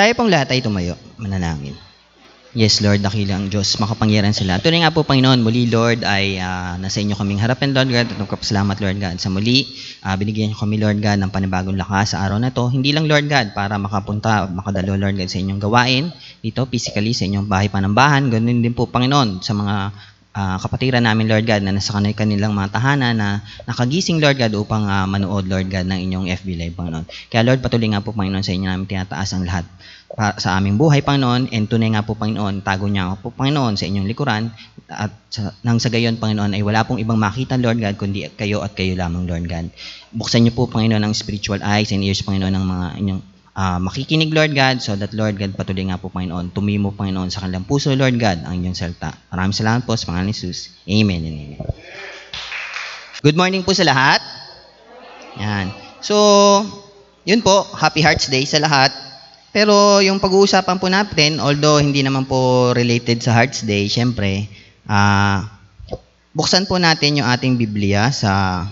Tayo pong lahat ay tumayo. Manalangin. Yes, Lord, dakila ang Diyos, makapangyarihan sila. Tunay nga po, Panginoon, muli, Lord, ay ah, nasa inyo kaming harapan, Lord God, at nagpapasalamat, Lord God, sa muli. ah, binigyan niyo kami, Lord God, ng panibagong lakas sa araw na to. Hindi lang, Lord God, para makapunta, makadalo, Lord God, sa inyong gawain, dito, physically, sa inyong bahay panambahan. Ganun din po, Panginoon, sa mga ah, kapatiran namin, Lord God, na nasa kanil kanilang mga tahanan na nakagising, Lord God, upang ah, manood, Lord God, ng inyong FB Live, Panginoon. Kaya, Lord, patuloy nga po, Panginoon, sa inyo namin tinataas ang lahat pa- sa aming buhay, Panginoon, and tunay nga po, Panginoon, tago niya ako po, Panginoon, sa inyong likuran, at sa, nang sa gayon, Panginoon, ay wala pong ibang makita, Lord God, kundi kayo at kayo lamang, Lord God. Buksan niyo po, Panginoon, ang spiritual eyes and ears, Panginoon, ng mga inyong ah, makikinig, Lord God, so that, Lord God, patuloy nga po, Panginoon, tumimo, Panginoon, sa kanilang puso, Lord God, ang inyong salita. Maraming salamat po sa pangalan ni Jesus. Amen and amen. Good morning po sa lahat. Yan. So, yun po, Happy Hearts Day sa lahat. Pero yung pag-uusapan po natin, although hindi naman po related sa Hearts Day, syempre, ah buksan po natin yung ating Biblia sa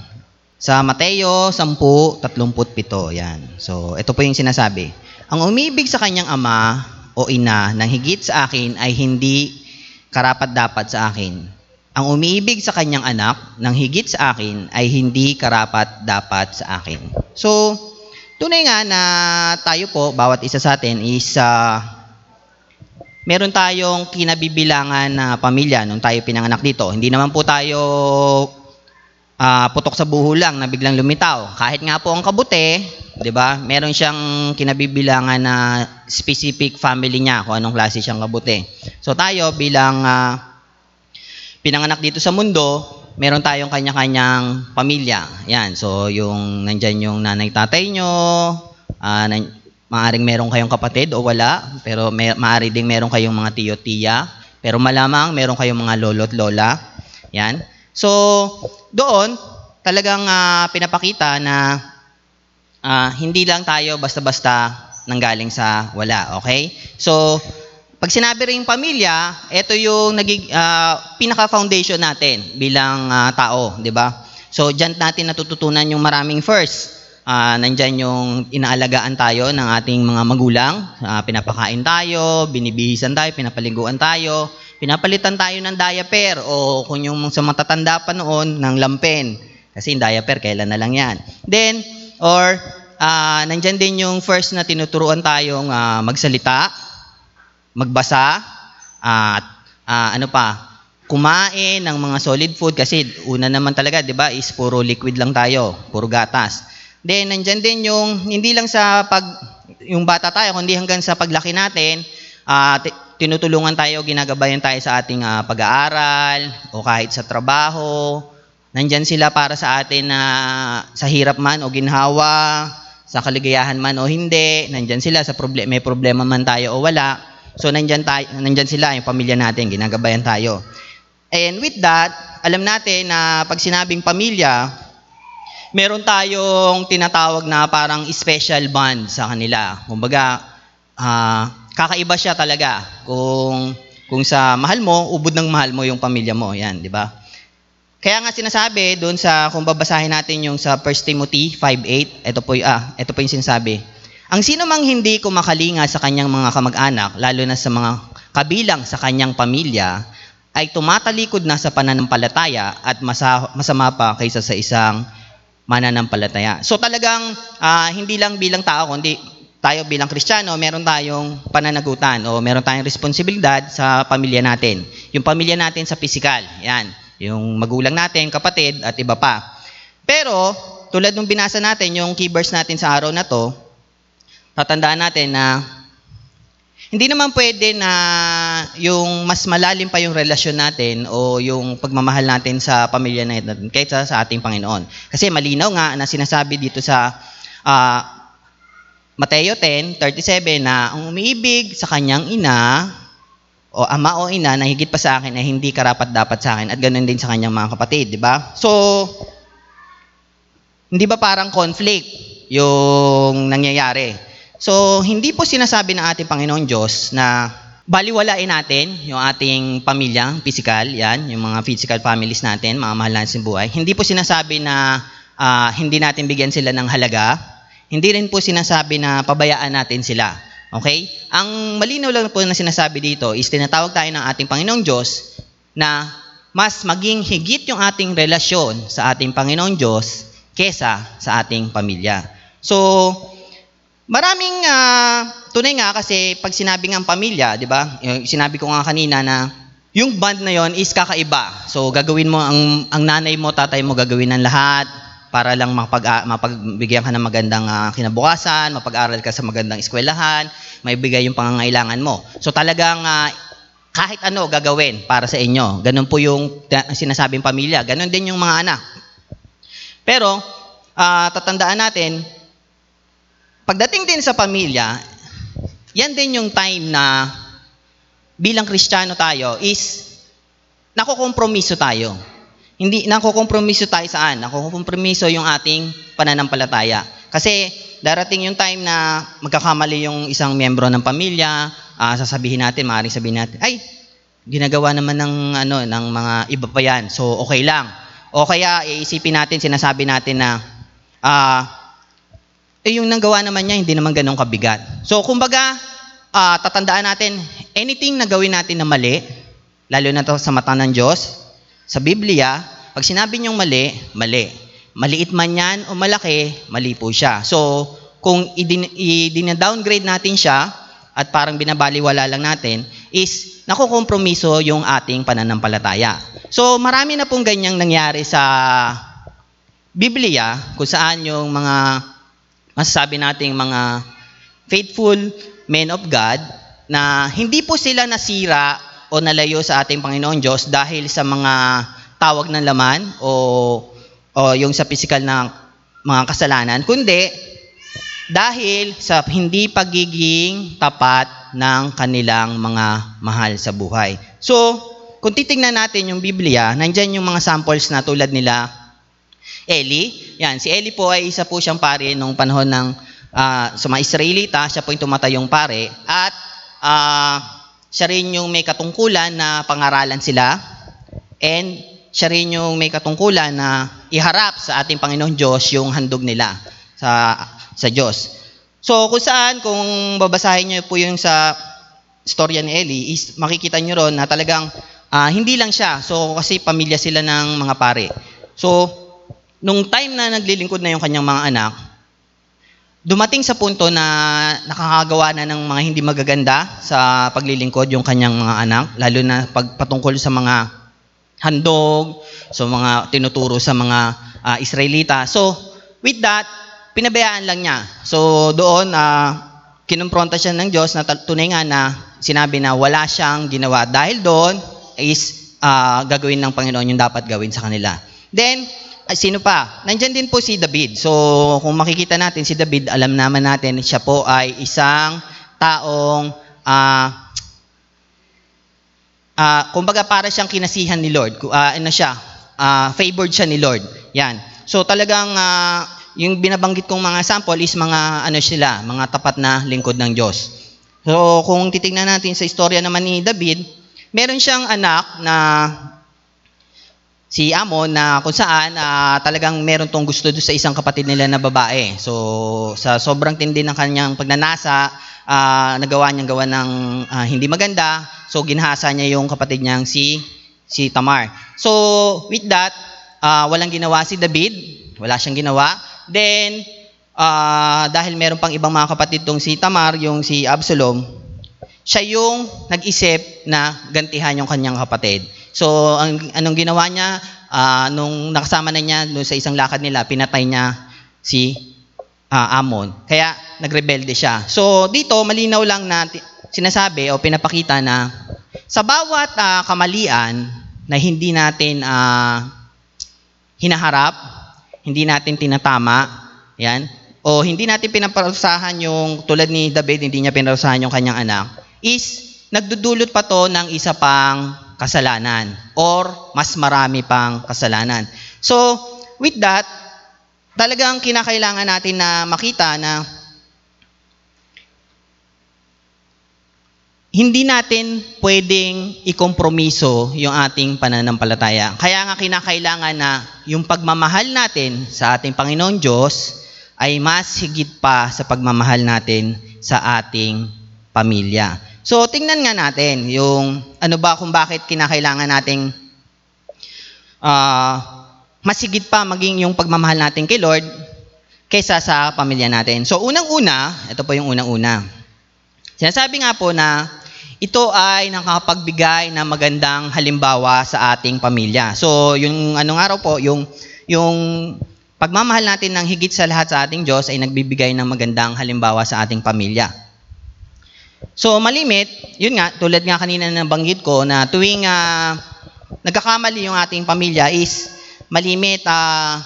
sa Mateo 10:37. Yan. So, ito po yung sinasabi. Ang umibig sa kanyang ama o ina nang higit sa akin ay hindi karapat-dapat sa akin. Ang umiibig sa kanyang anak nang higit sa akin ay hindi karapat-dapat sa akin. So, tunay nga na tayo po, bawat isa sa atin is ah, meron tayong kinabibilangan na pamilya nung tayo pinanganak dito. Hindi naman po tayo ah, putok sa buho lang na biglang lumitaw. Kahit nga po ang kabuti, 'di ba? Meron siyang kinabibilangan na specific family niya kung anong klase siyang kabuti. So tayo bilang ah, pinanganak dito sa mundo, meron tayong kanya-kanyang pamilya. Yan. So, yung nandyan yung nanay tatay nyo, ah, nan- maaring meron kayong kapatid o wala, pero may, maaari ding meron kayong mga tiyo-tiya, pero malamang meron kayong mga lolo't lola. Yan. So, doon, talagang ah, pinapakita na ah, hindi lang tayo basta-basta nanggaling sa wala, okay? So, pag sinabi rin pamilya, ito yung nagig, ah, pinaka-foundation natin bilang ah, tao, di ba? So, dyan natin natututunan yung maraming first. Ah, nandyan yung inaalagaan tayo ng ating mga magulang. Ah, pinapakain tayo, binibihisan tayo, pinapaliguan tayo, pinapalitan tayo ng diaper o kung yung sa matatanda pa noon, ng lampen. Kasi yung diaper, kailan na lang yan. Then, or ah, nandyan din yung first na tinuturuan tayong ah, magsalita, magbasa, at ah, ano pa, kumain ng mga solid food kasi una naman talaga, 'di ba, is puro liquid lang tayo, puro gatas. Then nandiyan din yung hindi lang sa pag yung bata tayo kundi hanggang sa paglaki natin, ah, ti- tinutulungan tayo, ginagabayan tayo sa ating ah, pag-aaral o kahit sa trabaho. Nandyan sila para sa atin na sa hirap man o ginhawa, sa kaligayahan man o hindi, nandyan sila sa problem may problema man tayo o wala. So nandyan tayo, nandyan sila yung pamilya natin, ginagabayan tayo. And with that, alam natin na pag sinabing pamilya, meron tayong tinatawag na parang special bond sa kanila. Kumbaga, ah, kakaiba siya talaga. Kung kung sa mahal mo, ubod ng mahal mo yung pamilya mo, 'yan, 'di ba? Kaya nga sinasabi doon sa kung babasahin natin yung sa 1 Timothy 5:8, ito po ah, ito po yung sinasabi. Ang sino mang hindi kumakalinga sa kanyang mga kamag-anak, lalo na sa mga kabilang sa kanyang pamilya, ay tumatalikod na sa pananampalataya at masa- masama pa kaysa sa isang mananampalataya. So talagang ah, hindi lang bilang tao, kundi tayo bilang Kristiyano, meron tayong pananagutan o meron tayong responsibilidad sa pamilya natin. Yung pamilya natin sa pisikal, yan. Yung magulang natin, kapatid, at iba pa. Pero, tulad nung binasa natin, yung key verse natin sa araw na to, tatandaan natin na hindi naman pwede na yung mas malalim pa yung relasyon natin o yung pagmamahal natin sa pamilya natin kaysa sa ating Panginoon. Kasi malinaw nga na sinasabi dito sa ah, Mateo 10:37 na ang umiibig sa kanyang ina o ama o ina na higit pa sa akin ay hindi karapat dapat sa akin at ganoon din sa kanyang mga kapatid, di ba? So hindi ba parang conflict yung nangyayari? So, hindi po sinasabi ng ating Panginoon Diyos na baliwalain natin yung ating pamilya, physical, yan, yung mga physical families natin, mga mahal natin sa buhay. Hindi po sinasabi na ah, hindi natin bigyan sila ng halaga. Hindi rin po sinasabi na pabayaan natin sila. Okay? Ang malinaw lang po na sinasabi dito is tinatawag tayo ng ating Panginoong Diyos na mas maging higit yung ating relasyon sa ating Panginoong Diyos kesa sa ating pamilya. So, maraming ah, tunay nga kasi pag sinabi ng pamilya, di ba? Sinabi ko nga kanina na yung bond na yon is kakaiba. So, gagawin mo, ang, ang nanay mo, tatay mo, gagawin ng lahat para lang mapag, ah, mapagbigyan ka ng magandang ah, kinabukasan, mapag-aral ka sa magandang eskwelahan, may bigay yung pangangailangan mo. So, talagang ah, kahit ano gagawin para sa inyo. Ganun po yung sinasabing pamilya. Ganun din yung mga anak. Pero, ah, tatandaan natin, pagdating din sa pamilya, yan din yung time na bilang Kristiyano tayo is nakokompromiso tayo. Hindi nakokompromiso tayo saan? Nakokompromiso yung ating pananampalataya. Kasi darating yung time na magkakamali yung isang miyembro ng pamilya, ah, sasabihin natin, maaaring sabihin natin, ay, ginagawa naman ng ano ng mga iba pa yan. So okay lang. O kaya iisipin natin, sinasabi natin na ah eh yung nanggawa naman niya hindi naman ganun kabigat. So kumbaga ah, tatandaan natin anything na gawin natin na mali, lalo na to sa mata ng Diyos, sa Biblia, pag sinabi niyong mali, mali. Maliit man yan o malaki, mali po siya. So, kung i-downgrade natin siya at parang binabaliwala lang natin, is nakukompromiso yung ating pananampalataya. So, marami na pong ganyang nangyari sa Biblia kung saan yung mga masasabi nating mga faithful men of God na hindi po sila nasira o nalayo sa ating Panginoon Diyos dahil sa mga tawag ng laman o o yung sa physical na mga kasalanan, kundi dahil sa hindi pagiging tapat ng kanilang mga mahal sa buhay. So, kung titingnan natin yung Biblia, nandyan yung mga samples na tulad nila Eli. Yan, si Eli po ay isa po siyang pare nung panahon ng ah, sa mga Israelita, siya po yung tumatayong pare at ah, siya rin yung may katungkulan na pangaralan sila and siya rin yung may katungkulan na iharap sa ating Panginoon Diyos yung handog nila sa sa Diyos. So kung saan, kung babasahin niyo po yung sa storya ni Eli, is makikita niyo ron na talagang ah, hindi lang siya. So kasi pamilya sila ng mga pare. So nung time na naglilingkod na yung kanyang mga anak, dumating sa punto na nakakagawa na ng mga hindi magaganda sa paglilingkod yung kanyang mga anak, lalo na pagpatungkol sa mga handog, so mga tinuturo sa mga ah, Israelita. So, with that, pinabayaan lang niya. So, doon, uh, kinumpronta siya ng Diyos na tunay nga na sinabi na wala siyang ginawa. Dahil doon is ah, gagawin ng Panginoon yung dapat gawin sa kanila. Then, ah, sino pa? Nandyan din po si David. So, kung makikita natin si David, alam naman natin siya po ay isang taong ah, Ah, kumbaga para siyang kinasihan ni Lord. Ah, ano siya? Ah, favored siya ni Lord. Yan. So talagang ah, yung binabanggit kong mga sample is mga ano sila, mga tapat na lingkod ng Diyos. So kung titingnan natin sa istorya naman ni David, meron siyang anak na si Amon na kung saan ah, talagang meron tong gusto doon sa isang kapatid nila na babae. So sa sobrang tindi ng kanyang pagnanasa, ah, nagawa niyang gawa ng ah, hindi maganda. So ginhasa niya yung kapatid niyang si si Tamar. So with that, ah, walang ginawa si David, wala siyang ginawa. Then ah, dahil meron pang ibang mga kapatid tong si Tamar, yung si Absalom, siya yung nag-isip na gantihan yung kanyang kapatid. So, ang, anong ginawa niya, ah, nung nakasama na niya doon sa isang lakad nila, pinatay niya si ah, Amon. Kaya, nagrebelde siya. So, dito, malinaw lang na sinasabi o pinapakita na sa bawat ah, kamalian na hindi natin ah, hinaharap, hindi natin tinatama, yan, o hindi natin pinaparusahan yung, tulad ni David, hindi niya pinarusahan yung kanyang anak, is nagdudulot pa to ng isa pang kasalanan or mas marami pang kasalanan. So, with that, talagang kinakailangan natin na makita na hindi natin pwedeng ikompromiso yung ating pananampalataya. Kaya nga kinakailangan na yung pagmamahal natin sa ating Panginoon Diyos ay mas higit pa sa pagmamahal natin sa ating pamilya. So, tingnan nga natin yung ano ba kung bakit kinakailangan nating ah, masigit pa maging yung pagmamahal natin kay Lord kaysa sa pamilya natin. So, unang-una, ito po yung unang-una. Sinasabi nga po na ito ay nakapagbigay ng magandang halimbawa sa ating pamilya. So, yung anong araw po, yung, yung pagmamahal natin ng higit sa lahat sa ating Diyos ay nagbibigay ng magandang halimbawa sa ating pamilya. So, malimit, yun nga, tulad nga kanina na banggit ko, na tuwing ah, nagkakamali yung ating pamilya is malimit, ah,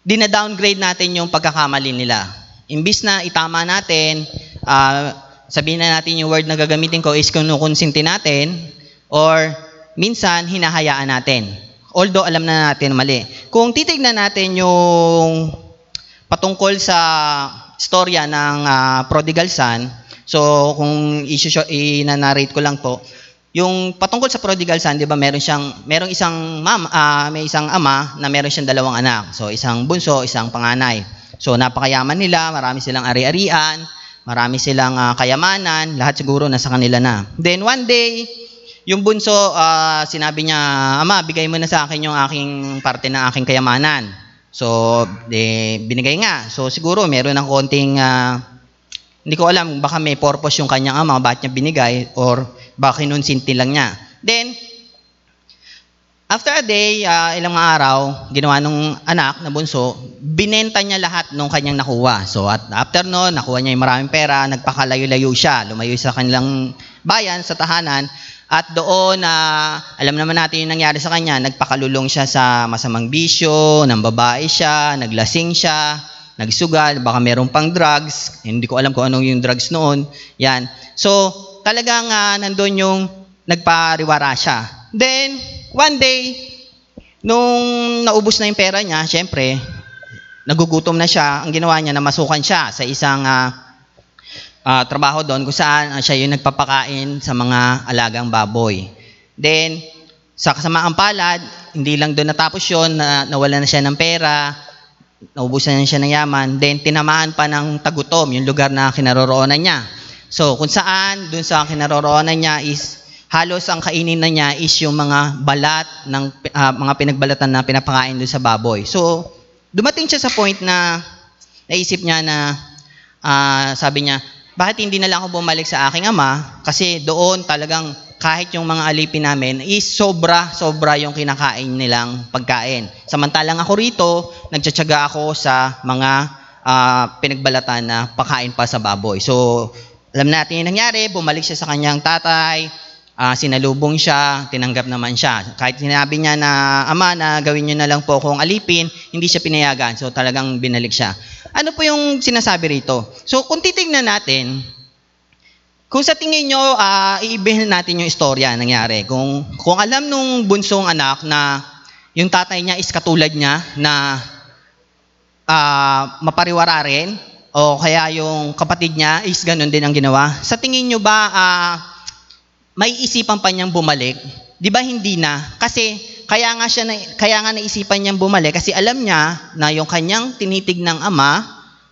dina-downgrade natin yung pagkakamali nila. Imbis na itama natin, ah, sabihin na natin yung word na gagamitin ko is kinukonsinti natin, or minsan hinahayaan natin. Although alam na natin mali. Kung titignan natin yung patungkol sa storya ng ah, prodigal son, so kung i-narrate ko lang po, yung patungkol sa prodigal son, 'di ba, meron siyang merong isang mama, ah, may isang ama na meron siyang dalawang anak. So isang bunso, isang panganay. So napakayaman nila, marami silang ari-arian, marami silang ah, kayamanan, lahat siguro nasa kanila na. Then one day, yung bunso, ah, sinabi niya, Ama, bigay mo na sa akin yung aking parte ng aking kayamanan. So, de, binigay nga. So, siguro meron ng konting, ah, hindi ko alam, baka may purpose yung kanyang ama, bakit niya binigay, or baka kinunsinti lang niya. Then, after a day, ah, ilang araw, ginawa nung anak na bunso, binenta niya lahat nung kanyang nakuha. So, at after noon, nakuha niya yung maraming pera, nagpakalayo-layo siya, lumayo sa kanilang bayan, sa tahanan, at doon, na alam naman natin yung nangyari sa kanya, nagpakalulong siya sa masamang bisyo, ng babae siya, naglasing siya, nagsugal, baka meron pang drugs, hindi ko alam kung anong yung drugs noon, yan. So, talagang ah, nandun yung nagpariwara siya. Then, one day, nung naubos na yung pera niya, syempre, nagugutom na siya, ang ginawa niya, namasukan siya sa isang ah, ah, trabaho doon kung saan ah, siya yung nagpapakain sa mga alagang baboy. Then, sa kasamaang palad, hindi lang doon natapos yun, na, nawala na siya ng pera, naubusan na siya ng yaman, then tinamaan pa ng tagutom, yung lugar na kinaroroonan niya. So, kung saan, doon sa kinaroroonan niya is, halos ang kainin na niya is yung mga balat ng ah, mga pinagbalatan na pinapakain doon sa baboy. So, dumating siya sa point na naisip niya na ah, sabi niya, bakit hindi na lang ako bumalik sa aking ama? Kasi doon talagang kahit yung mga alipin namin is sobra, sobra yung kinakain nilang pagkain. Samantalang ako rito, nagtsatsaga ako sa mga ah, pinagbalatan na pakain pa sa baboy. So, alam natin yung nangyari, bumalik siya sa kanyang tatay, ah, sinalubong siya, tinanggap naman siya. Kahit sinabi niya na, Ama, na gawin niyo na lang po akong alipin, hindi siya pinayagan. So talagang binalik siya. Ano po yung sinasabi rito? So kung titignan natin, kung sa tingin nyo, ah, iibihin natin yung istorya na nangyari. Kung, kung alam nung bunsong anak na yung tatay niya is katulad niya na ah, mapariwara rin, o kaya yung kapatid niya is ganun din ang ginawa. Sa tingin nyo ba, ah, may isipan pa niyang bumalik? Di ba hindi na? Kasi kaya nga siya na, kaya nga naisipan niyang bumalik kasi alam niya na yung kanyang tinitig ng ama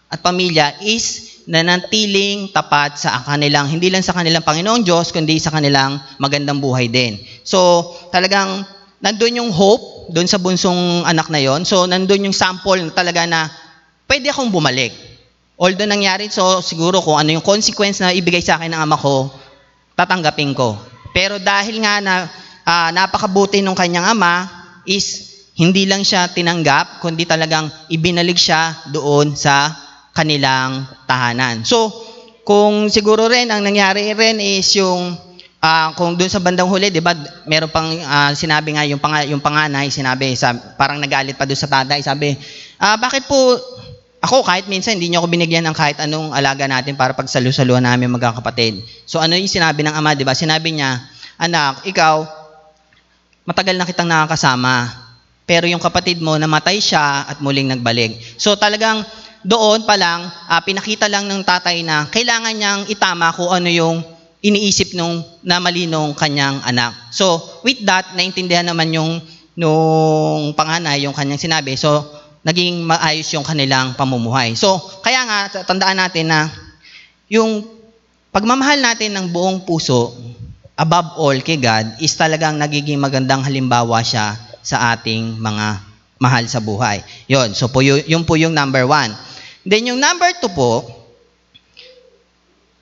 at pamilya is nanantiling tapat sa kanilang, hindi lang sa kanilang Panginoong Diyos, kundi sa kanilang magandang buhay din. So, talagang nandun yung hope doon sa bunsong anak na yon. So, nandun yung sample talaga na pwede akong bumalik. Although nangyari, so siguro kung ano yung consequence na ibigay sa akin ng ama ko, tatanggapin ko. Pero dahil nga na ah, napakabuti nung kanyang ama is hindi lang siya tinanggap, kundi talagang ibinalik siya doon sa kanilang tahanan. So, kung siguro rin ang nangyari rin is yung ah, kung doon sa bandang huli, 'di ba, meron pang ah, sinabi nga yung pang, yung panganay, sinabi sa parang nagalit pa doon sa tatay, sabi, ah, bakit po ako kahit minsan hindi niyo ako binigyan ng kahit anong alaga natin para pagsalu-saluhan namin magkakapatid. So ano yung sinabi ng ama, 'di ba? Sinabi niya, "Anak, ikaw matagal na kitang nakakasama. Pero yung kapatid mo namatay siya at muling nagbalik." So talagang doon pa lang ah, pinakita lang ng tatay na kailangan niyang itama kung ano yung iniisip nung na mali nung kanyang anak. So with that, naintindihan naman yung nung panganay yung kanyang sinabi. So naging maayos yung kanilang pamumuhay. So, kaya nga, tandaan natin na yung pagmamahal natin ng buong puso, above all kay God, is talagang nagiging magandang halimbawa siya sa ating mga mahal sa buhay. Yon, so po yun po yung number one. Then yung number two po,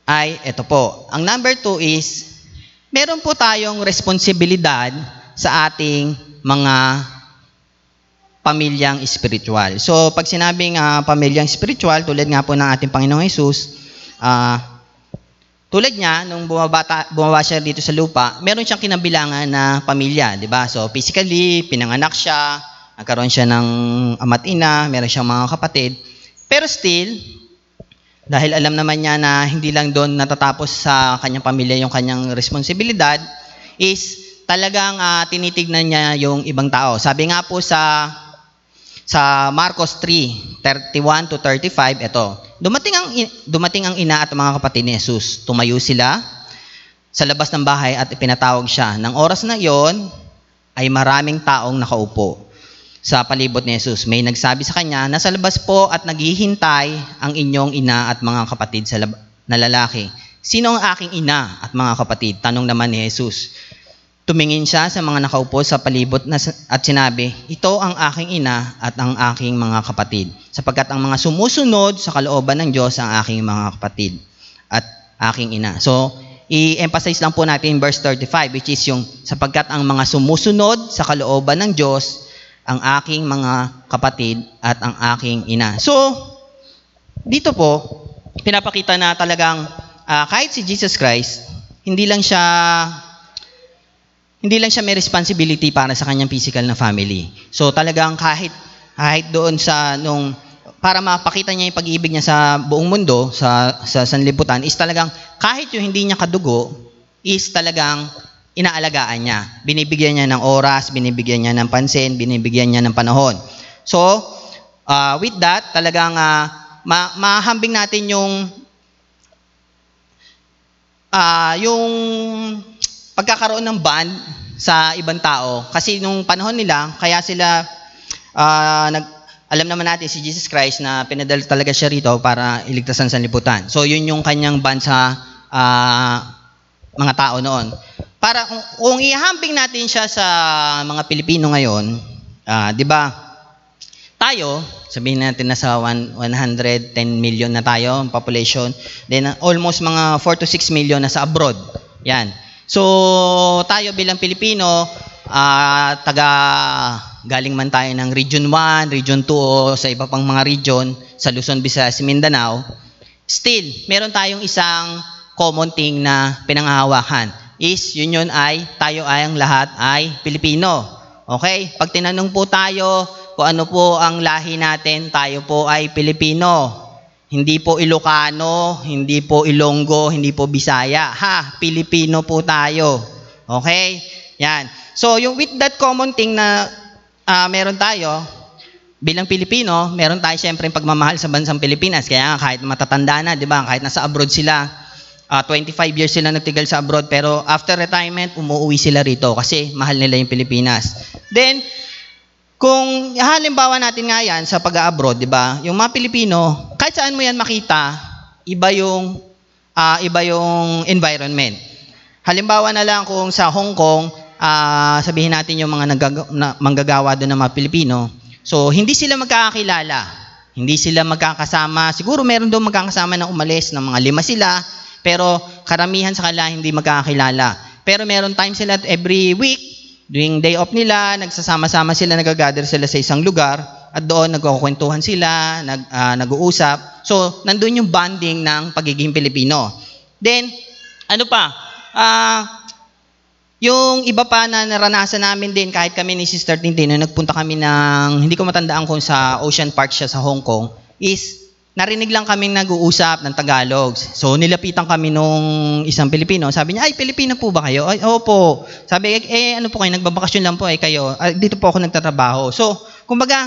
ay ito po. Ang number two is, meron po tayong responsibilidad sa ating mga pamilyang spiritual. So, pag sinabing ah, pamilyang spiritual, tulad nga po ng ating Panginoong Jesus, ah, tulad niya, nung bumabata, bumaba siya dito sa lupa, meron siyang kinabilangan na pamilya, di ba? So, physically, pinanganak siya, nagkaroon siya ng ama't ina, meron siyang mga kapatid. Pero still, dahil alam naman niya na hindi lang doon natatapos sa kanyang pamilya yung kanyang responsibilidad, is talagang ah, tinitignan niya yung ibang tao. Sabi nga po sa sa Marcos 3, 31 to 35, ito. Dumating ang, dumating ang ina at mga kapatid ni Jesus. Tumayo sila sa labas ng bahay at ipinatawag siya. Nang oras na iyon, ay maraming taong nakaupo sa palibot ni Jesus. May nagsabi sa kanya, nasa labas po at naghihintay ang inyong ina at mga kapatid sa lab- na lalaki. Sino ang aking ina at mga kapatid? Tanong naman ni Jesus. Tumingin siya sa mga nakaupo sa palibot na, at sinabi, Ito ang aking ina at ang aking mga kapatid, sapagkat ang mga sumusunod sa kalooban ng Diyos ang aking mga kapatid at aking ina. So, i-emphasize lang po natin verse 35, which is yung sapagkat ang mga sumusunod sa kalooban ng Diyos ang aking mga kapatid at ang aking ina. So, dito po, pinapakita na talagang ah, kahit si Jesus Christ, hindi lang siya hindi lang siya may responsibility para sa kanyang physical na family. So talagang kahit kahit doon sa nung para mapakita niya yung pag-ibig niya sa buong mundo, sa sa sanlibutan is talagang kahit yung hindi niya kadugo is talagang inaalagaan niya. Binibigyan niya ng oras, binibigyan niya ng pansin, binibigyan niya ng panahon. So, uh, with that, talagang uh, ma- mahambing natin yung ah yung pagkakaroon ng bond sa ibang tao. Kasi nung panahon nila, kaya sila, ah, nag, alam naman natin si Jesus Christ na pinadala talaga siya rito para iligtas ang sanlibutan. So yun yung kanyang bond sa ah, mga tao noon. Para kung, kung natin siya sa mga Pilipino ngayon, ah, 'di ba? Tayo, sabihin natin na sa one- 110 million na tayo ang population, then uh, almost mga 4 to 6 million na sa abroad. Yan. So, tayo bilang Pilipino, ah, taga galing man tayo ng Region 1, Region 2 o sa iba pang mga region sa Luzon, Visayas, Mindanao, still, meron tayong isang common thing na pinanghahawakan. Is, yun yun ay, tayo ay ang lahat ay Pilipino. Okay? Pag tinanong po tayo kung ano po ang lahi natin, tayo po ay Pilipino. Hindi po Ilocano, hindi po Ilonggo, hindi po Bisaya. Ha, Pilipino po tayo. Okay? Yan. So, yung with that common thing na ah, meron tayo, bilang Pilipino, meron tayo siyempre pagmamahal sa bansang Pilipinas. Kaya nga kahit matatanda na, di ba? Kahit nasa abroad sila, ah, 25 years sila nagtigal sa abroad, pero after retirement, umuwi sila rito kasi mahal nila yung Pilipinas. Then, kung halimbawa natin nga yan sa pag-abroad, di ba? Yung mga Pilipino, kahit saan mo yan makita, iba yung, ah, iba yung environment. Halimbawa na lang kung sa Hong Kong, ah, sabihin natin yung mga nagag- na, manggagawa doon ng mga Pilipino, so hindi sila magkakakilala. Hindi sila magkakasama. Siguro meron doon magkakasama na umalis ng mga lima sila, pero karamihan sa kanila hindi magkakakilala. Pero meron time sila every week, during day off nila, nagsasama-sama sila, nagagather sila sa isang lugar, at doon nagkukwentuhan sila, nag, ah, nag-uusap. So, nandun yung bonding ng pagiging Pilipino. Then, ano pa? Ah, yung iba pa na naranasan namin din, kahit kami ni Sister Tintin, nung nagpunta kami ng, hindi ko matandaan kung sa Ocean Park siya sa Hong Kong, is narinig lang kaming nag-uusap ng Tagalog. So, nilapitan kami nung isang Pilipino. Sabi niya, ay, Pilipino po ba kayo? Ay, opo. Sabi, eh, eh, ano po kayo, nagbabakasyon lang po, eh, kayo. "Ah, dito po ako nagtatrabaho. So, kumbaga,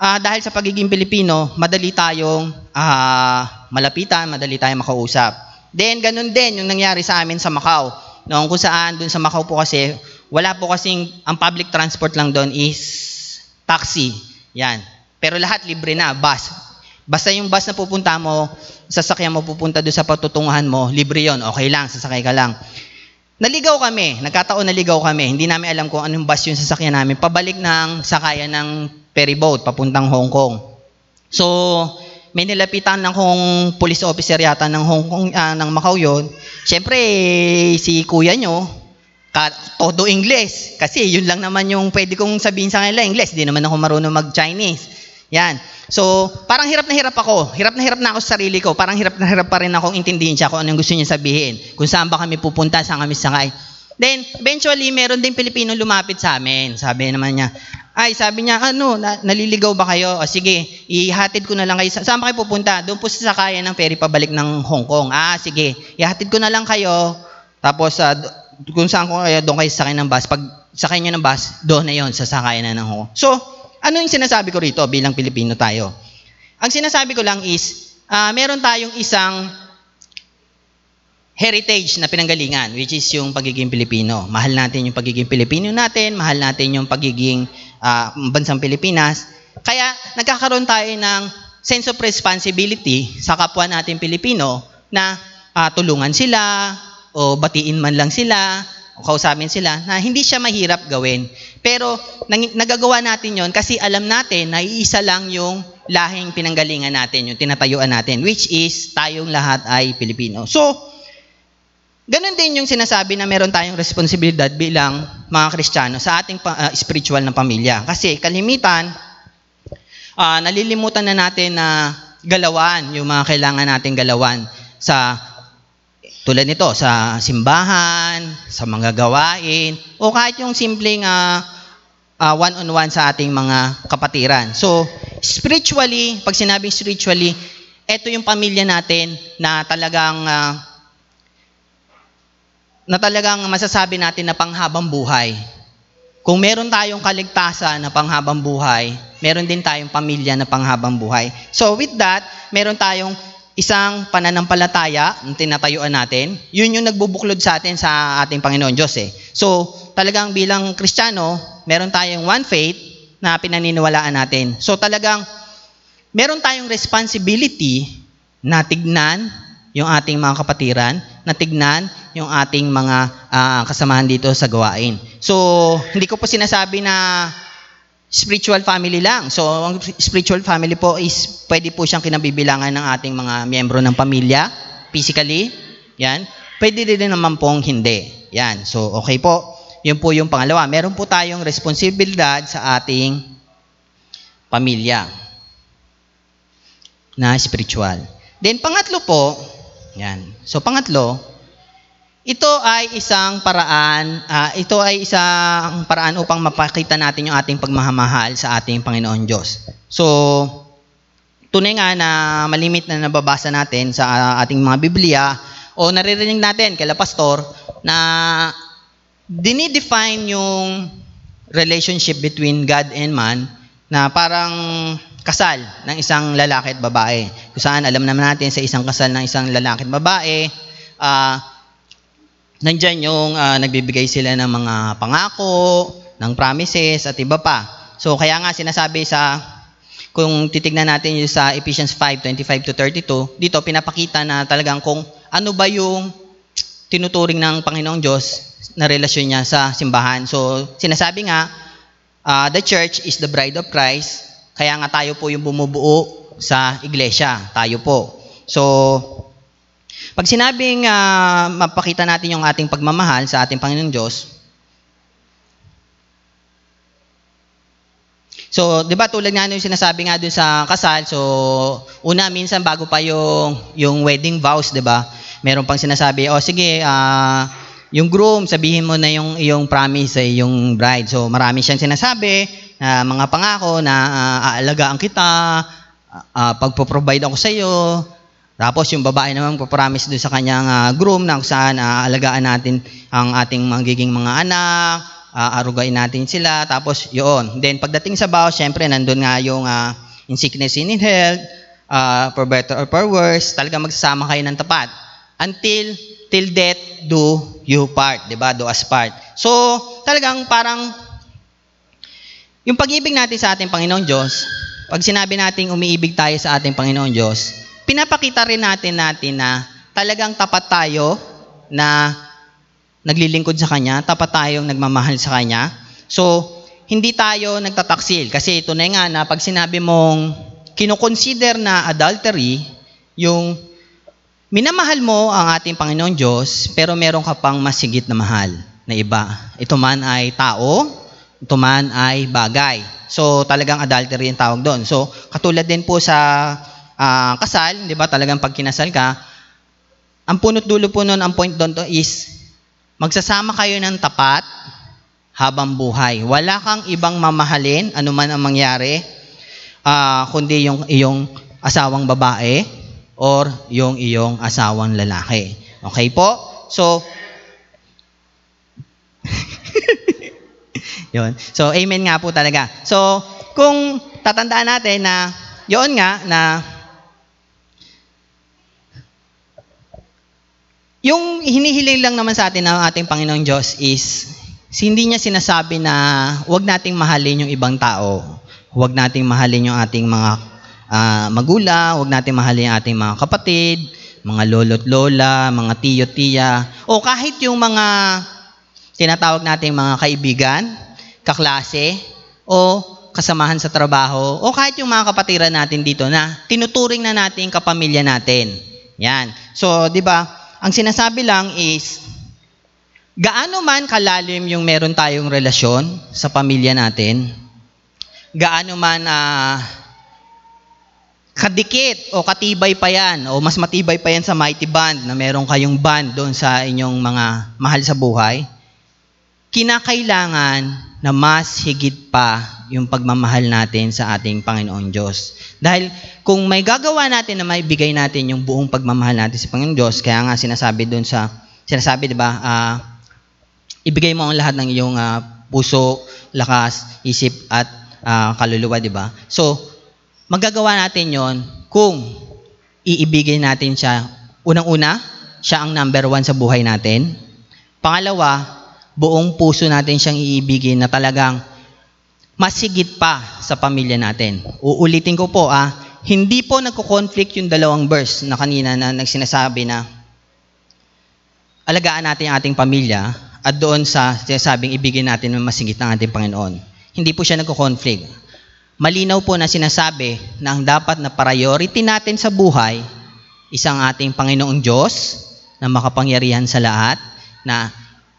ah, dahil sa pagiging Pilipino, madali tayong ah, malapitan, madali tayong makausap. Then, ganun din yung nangyari sa amin sa Macau. Noong kung saan, dun sa Macau po kasi, wala po kasing, ang public transport lang doon is taxi. Yan. Pero lahat libre na, bus. Basta yung bus na pupunta mo, sasakyan mo pupunta doon sa patutunguhan mo, libre yon, okay lang, sasakay ka lang. Naligaw kami, nagkataon naligaw kami, hindi namin alam kung anong bus yung sasakyan namin, pabalik ng sakayan ng ferry boat, papuntang Hong Kong. So, may nilapitan ng kung police officer yata ng Hong Kong, ah, ng Macau yun. Siyempre, si kuya nyo, ka, todo English. Kasi yun lang naman yung pwede kong sabihin sa kanila, English. Di naman ako marunong mag-Chinese. Yan. So, parang hirap na hirap ako. Hirap na hirap na ako sa sarili ko. Parang hirap na hirap pa rin akong intindihin siya kung anong gusto niya sabihin. Kung saan ba kami pupunta, saan kami sakay. Then, eventually, meron din Pilipino lumapit sa amin. Sabi naman niya, ay, sabi niya, ano, na- naliligaw ba kayo? O sige, ihatid ko na lang kayo. Sa- Saan ba kayo pupunta? Doon po sa sakayan ng ferry pabalik ng Hong Kong. Ah, sige, ihatid ko na lang kayo. Tapos, do- kung saan ko kayo, doon kayo sakay ng bus. Pag sakay niyo ng bus, doon na yon sa sakayan na ng Hong Kong. So, ano yung sinasabi ko rito bilang Pilipino tayo? Ang sinasabi ko lang is, ah, meron tayong isang heritage na pinanggalingan, which is yung pagiging Pilipino. Mahal natin yung pagiging Pilipino natin, mahal natin yung pagiging ah, bansang Pilipinas. Kaya nagkakaroon tayo ng sense of responsibility sa kapwa natin Pilipino na ah, tulungan sila o batiin man lang sila kausapin sila na hindi siya mahirap gawin. Pero nang, nagagawa natin yon kasi alam natin na iisa lang yung lahing pinanggalingan natin, yung tinatayuan natin, which is tayong lahat ay Pilipino. So, Ganon din yung sinasabi na meron tayong responsibilidad bilang mga Kristiyano sa ating ah, spiritual na pamilya. Kasi kalimitan, ah, nalilimutan na natin na galawan yung mga kailangan nating galawan sa tulad nito sa simbahan, sa mga gawain, o kahit yung simpleng ah, ah, one-on-one sa ating mga kapatiran. So, spiritually, pag sinabing spiritually, ito yung pamilya natin na talagang ah, na talagang masasabi natin na panghabang buhay. Kung meron tayong kaligtasan na panghabang buhay, meron din tayong pamilya na panghabang buhay. So with that, meron tayong isang pananampalataya na tinatayuan natin. Yun yung nagbubuklod sa atin sa ating Panginoon Diyos eh. So talagang bilang Kristiyano, meron tayong one faith na pinaniniwalaan natin. So talagang meron tayong responsibility na tignan yung ating mga kapatiran, na tignan yung ating mga ah, kasamahan dito sa gawain. So, hindi ko po sinasabi na spiritual family lang. So, ang spiritual family po is pwede po siyang kinabibilangan ng ating mga miyembro ng pamilya, physically, yan. Pwede din naman pong hindi. Yan. So, okay po. Yun po yung pangalawa. Meron po tayong responsibilidad sa ating pamilya na spiritual. Then pangatlo po, yan. So pangatlo, ito ay isang paraan, ah, ito ay isang paraan upang mapakita natin yung ating pagmamahal sa ating Panginoon Diyos. So, tunay nga na malimit na nababasa natin sa ating mga Biblia o naririnig natin kala pastor na dinidefine yung relationship between God and man na parang kasal ng isang lalaki at babae. Kung saan alam naman natin sa isang kasal ng isang lalaki at babae, ah nandyan yung ah, nagbibigay sila ng mga pangako, ng promises at iba pa. So kaya nga sinasabi sa kung titignan natin yung sa Ephesians 5:25 to 32, dito pinapakita na talagang kung ano ba yung tinuturing ng Panginoong Diyos na relasyon niya sa simbahan. So sinasabi nga ah, the church is the bride of Christ, kaya nga tayo po yung bumubuo sa iglesia, tayo po. So pag sinabing ah, mapakita natin yung ating pagmamahal sa ating Panginoong Diyos, So, 'di ba tulad nga nung sinasabi nga dun sa kasal, so una minsan bago pa yung yung wedding vows, 'di ba? Meron pang sinasabi, "Oh, sige, ah yung groom, sabihin mo na yung yung promise sa yung bride." So, marami siyang sinasabi na mga pangako na ah, aalagaan kita, ah, pagpo-provide ako sa iyo. Tapos yung babae naman po-promise doon sa kanyang ah, groom na kung saan aalagaan natin ang ating magiging mga anak, aarugain natin sila, tapos yun. Then pagdating sa vows, syempre nandun nga yung ah, in sickness and in health, ah, for better or for worse, talaga magsasama kayo ng tapat. Until, till death do you part, di ba? Do us part. So, talagang parang, yung pag-ibig natin sa ating Panginoong Diyos, pag sinabi nating umiibig tayo sa ating Panginoon Diyos, pinapakita rin natin natin na talagang tapat tayo na naglilingkod sa Kanya, tapat tayong nagmamahal sa Kanya. So, hindi tayo nagtataksil. Kasi tunay nga na pag sinabi mong kinoconsider na adultery, yung minamahal mo ang ating Panginoon Diyos, pero meron ka pang masigit na mahal na iba. Ito man ay tao, ito man ay bagay. So, talagang adultery yung tawag doon. So, katulad din po sa ah, kasal, di ba, talagang pag kinasal ka, ang punot dulo po noon, ang point doon to is, magsasama kayo ng tapat habang buhay. Wala kang ibang mamahalin, anuman ang mangyari, ah, kundi yung iyong asawang babae or yung iyong asawang lalaki. Okay po? So, Yun. So, amen nga po talaga. So, kung tatandaan natin na, yun nga, na yung hinihiling lang naman sa atin ng ating Panginoong Diyos is, hindi niya sinasabi na huwag nating mahalin yung ibang tao. Huwag nating mahalin yung ating mga ah, magulang, huwag nating mahalin yung ating mga kapatid, mga lolo't lola, mga tiyo tiya, o kahit yung mga tinatawag nating mga kaibigan, kaklase, o kasamahan sa trabaho, o kahit yung mga kapatiran natin dito na tinuturing na natin kapamilya natin. Yan. So, di ba, ang sinasabi lang is, gaano man kalalim yung meron tayong relasyon sa pamilya natin, gaano man ah, kadikit o katibay pa yan o mas matibay pa yan sa mighty band na meron kayong band doon sa inyong mga mahal sa buhay, kinakailangan na mas higit pa yung pagmamahal natin sa ating Panginoon Diyos. Dahil kung may gagawa natin na maibigay natin yung buong pagmamahal natin sa Panginoon Diyos, kaya nga sinasabi doon sa, sinasabi, di ba, ah, ibigay mo ang lahat ng iyong ah, puso, lakas, isip, at ah, kaluluwa, di ba? So, magagawa natin yon kung iibigay natin siya. Unang-una, siya ang number one sa buhay natin. Pangalawa, buong puso natin siyang iibigin na talagang masigit pa sa pamilya natin. Uulitin ko po, ah, hindi po nagko-conflict yung dalawang verse na kanina na nagsinasabi na alagaan natin ang ating pamilya at doon sa sinasabing ibigin natin ng masigit ng ating Panginoon. Hindi po siya nagko-conflict. Malinaw po na sinasabi na ang dapat na priority natin sa buhay isang ating Panginoong Diyos na makapangyarihan sa lahat na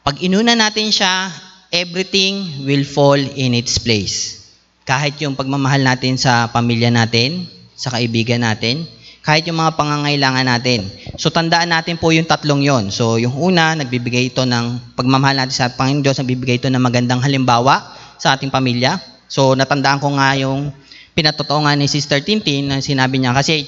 pag inuna natin siya, everything will fall in its place. Kahit yung pagmamahal natin sa pamilya natin, sa kaibigan natin, kahit yung mga pangangailangan natin. So tandaan natin po yung tatlong yon. So yung una, nagbibigay ito ng pagmamahal natin sa Panginoon Diyos, nagbibigay ito ng magandang halimbawa sa ating pamilya. So natandaan ko nga yung pinatotoo nga ni Sister Tintin na sinabi niya kasi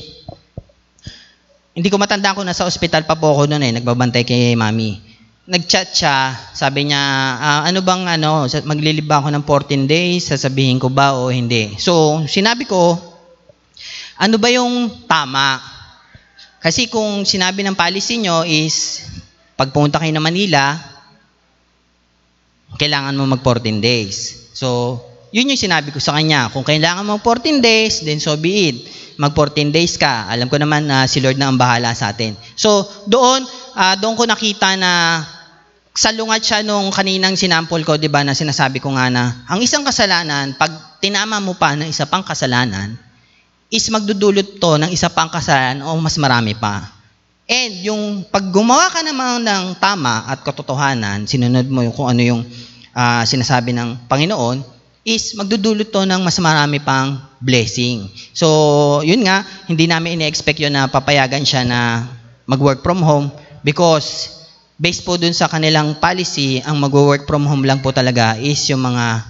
hindi ko matandaan ko nasa ospital pa po ako noon eh, nagbabantay kay mami. Nag-chat siya, sabi niya, "Ah, ano bang ano, maglilib ako ng 14 days, sasabihin ko ba o hindi. So, sinabi ko, ano ba yung tama? Kasi kung sinabi ng policy nyo is, pag pumunta kayo ng Manila, kailangan mo mag 14 days. So, yun yung sinabi ko sa kanya. Kung kailangan mo 14 days, then so be it. Mag 14 days ka. Alam ko naman na si Lord na ang bahala sa atin. So, doon, ah, doon ko nakita na salungat siya nung kaninang sinampol ko, di ba, na sinasabi ko nga na, ang isang kasalanan, pag tinama mo pa ng isa pang kasalanan, is magdudulot to ng isa pang kasalanan o mas marami pa. And yung pag gumawa ka naman ng tama at katotohanan, sinunod mo yung kung ano yung ah, sinasabi ng Panginoon, is magdudulot to ng mas marami pang blessing. So, yun nga, hindi namin ine-expect yun na papayagan siya na mag-work from home because based po dun sa kanilang policy, ang mag-work from home lang po talaga is yung mga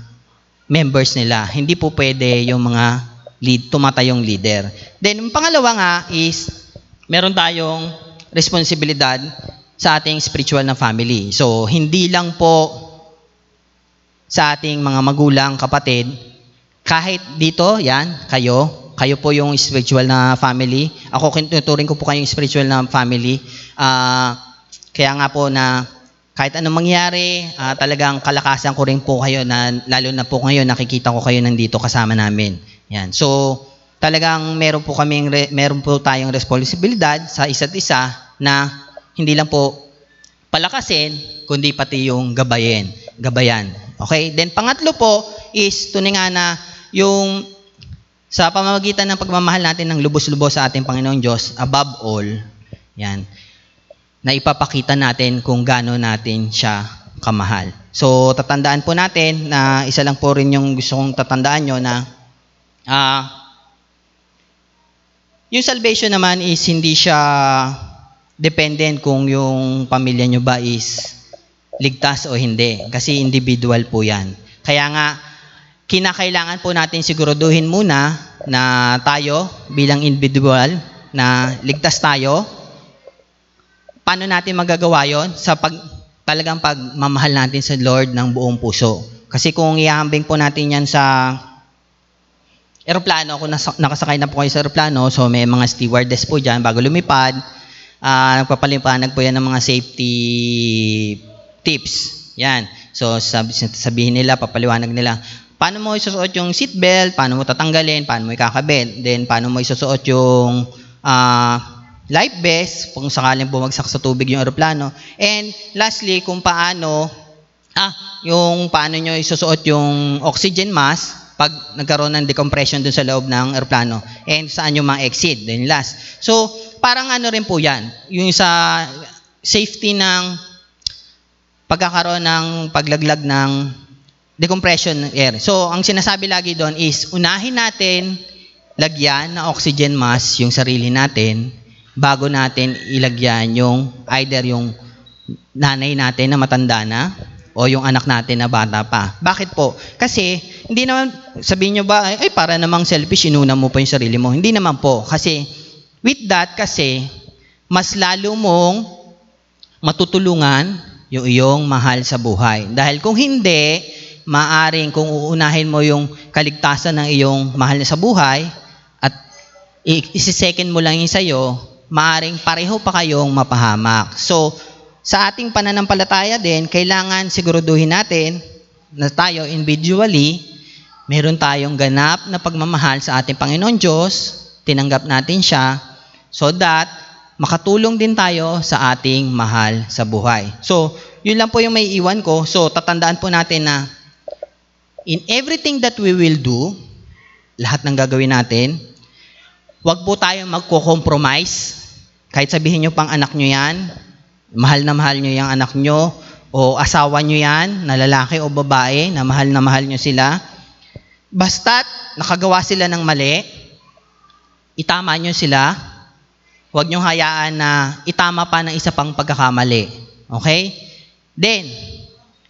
members nila. Hindi po pwede yung mga lead, tumatayong leader. Then, yung pangalawa nga is, meron tayong responsibilidad sa ating spiritual na family. So, hindi lang po sa ating mga magulang, kapatid, kahit dito, yan, kayo, kayo po yung spiritual na family. Ako, tinuturing ko po kayong spiritual na family. Ah, kaya nga po na kahit anong mangyari, ah, talagang kalakasan ko rin po kayo na lalo na po ngayon nakikita ko kayo nandito kasama namin. Yan. So, talagang meron po kaming re- meron po tayong responsibilidad sa isa't isa na hindi lang po palakasin, kundi pati yung gabayin, gabayan. Okay? Then pangatlo po is tunay nga na yung sa pamamagitan ng pagmamahal natin ng lubos-lubos sa ating Panginoong Diyos, above all, yan, na ipapakita natin kung gaano natin siya kamahal. So, tatandaan po natin na isa lang po rin yung gusto kong tatandaan nyo na ah, yung salvation naman is hindi siya dependent kung yung pamilya nyo ba is ligtas o hindi. Kasi individual po yan. Kaya nga, kinakailangan po natin siguraduhin muna na tayo bilang individual na ligtas tayo. Paano natin magagawa yon Sa pag, talagang pagmamahal natin sa Lord ng buong puso. Kasi kung ihambing po natin yan sa eroplano, kung nasa, nakasakay na po kayo sa eroplano, so may mga stewardess po dyan bago lumipad, ah nagpapaliwanag po yan ng mga safety tips. Yan. So sabi, sabihin nila, papaliwanag nila, paano mo isusuot yung seatbelt, paano mo tatanggalin, paano mo ikakabit, then paano mo isusuot yung ah, life vest kung sakaling bumagsak sa tubig yung eroplano. And lastly, kung paano ah, yung paano nyo isusuot yung oxygen mask pag nagkaroon ng decompression dun sa loob ng eroplano and saan yung mga exit, then last. So, parang ano rin po yan, yung sa safety ng pagkakaroon ng paglaglag ng decompression air. So, ang sinasabi lagi doon is, unahin natin lagyan ng oxygen mask yung sarili natin bago natin ilagyan yung either yung nanay natin na matanda na o yung anak natin na bata pa. Bakit po? Kasi hindi naman sabihin nyo ba ay, para namang selfish inuna mo pa yung sarili mo. Hindi naman po kasi with that kasi mas lalo mong matutulungan yung iyong mahal sa buhay. Dahil kung hindi, maaring kung uunahin mo yung kaligtasan ng iyong mahal sa buhay at isi-second mo lang yung sa'yo, maaring pareho pa kayong mapahamak. So, sa ating pananampalataya din, kailangan siguraduhin natin na tayo individually, meron tayong ganap na pagmamahal sa ating Panginoon Diyos, tinanggap natin siya, so that makatulong din tayo sa ating mahal sa buhay. So, yun lang po yung may iwan ko. So, tatandaan po natin na in everything that we will do, lahat ng gagawin natin, wag po tayong magko-compromise. Kahit sabihin nyo pang anak nyo yan, mahal na mahal nyo yung anak nyo, o asawa nyo yan, na lalaki o babae, na mahal na mahal nyo sila. Basta't nakagawa sila ng mali, itama nyo sila, huwag nyo hayaan na itama pa ng isa pang pagkakamali. Okay? Then,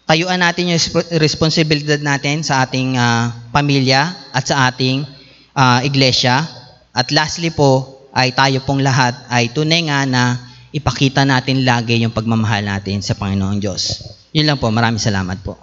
tayuan natin yung resp- responsibilidad natin sa ating ah, pamilya at sa ating ah, iglesia. At lastly po, ay tayo pong lahat ay tunay nga na ipakita natin lagi yung pagmamahal natin sa Panginoong Diyos. Yun lang po. Maraming salamat po.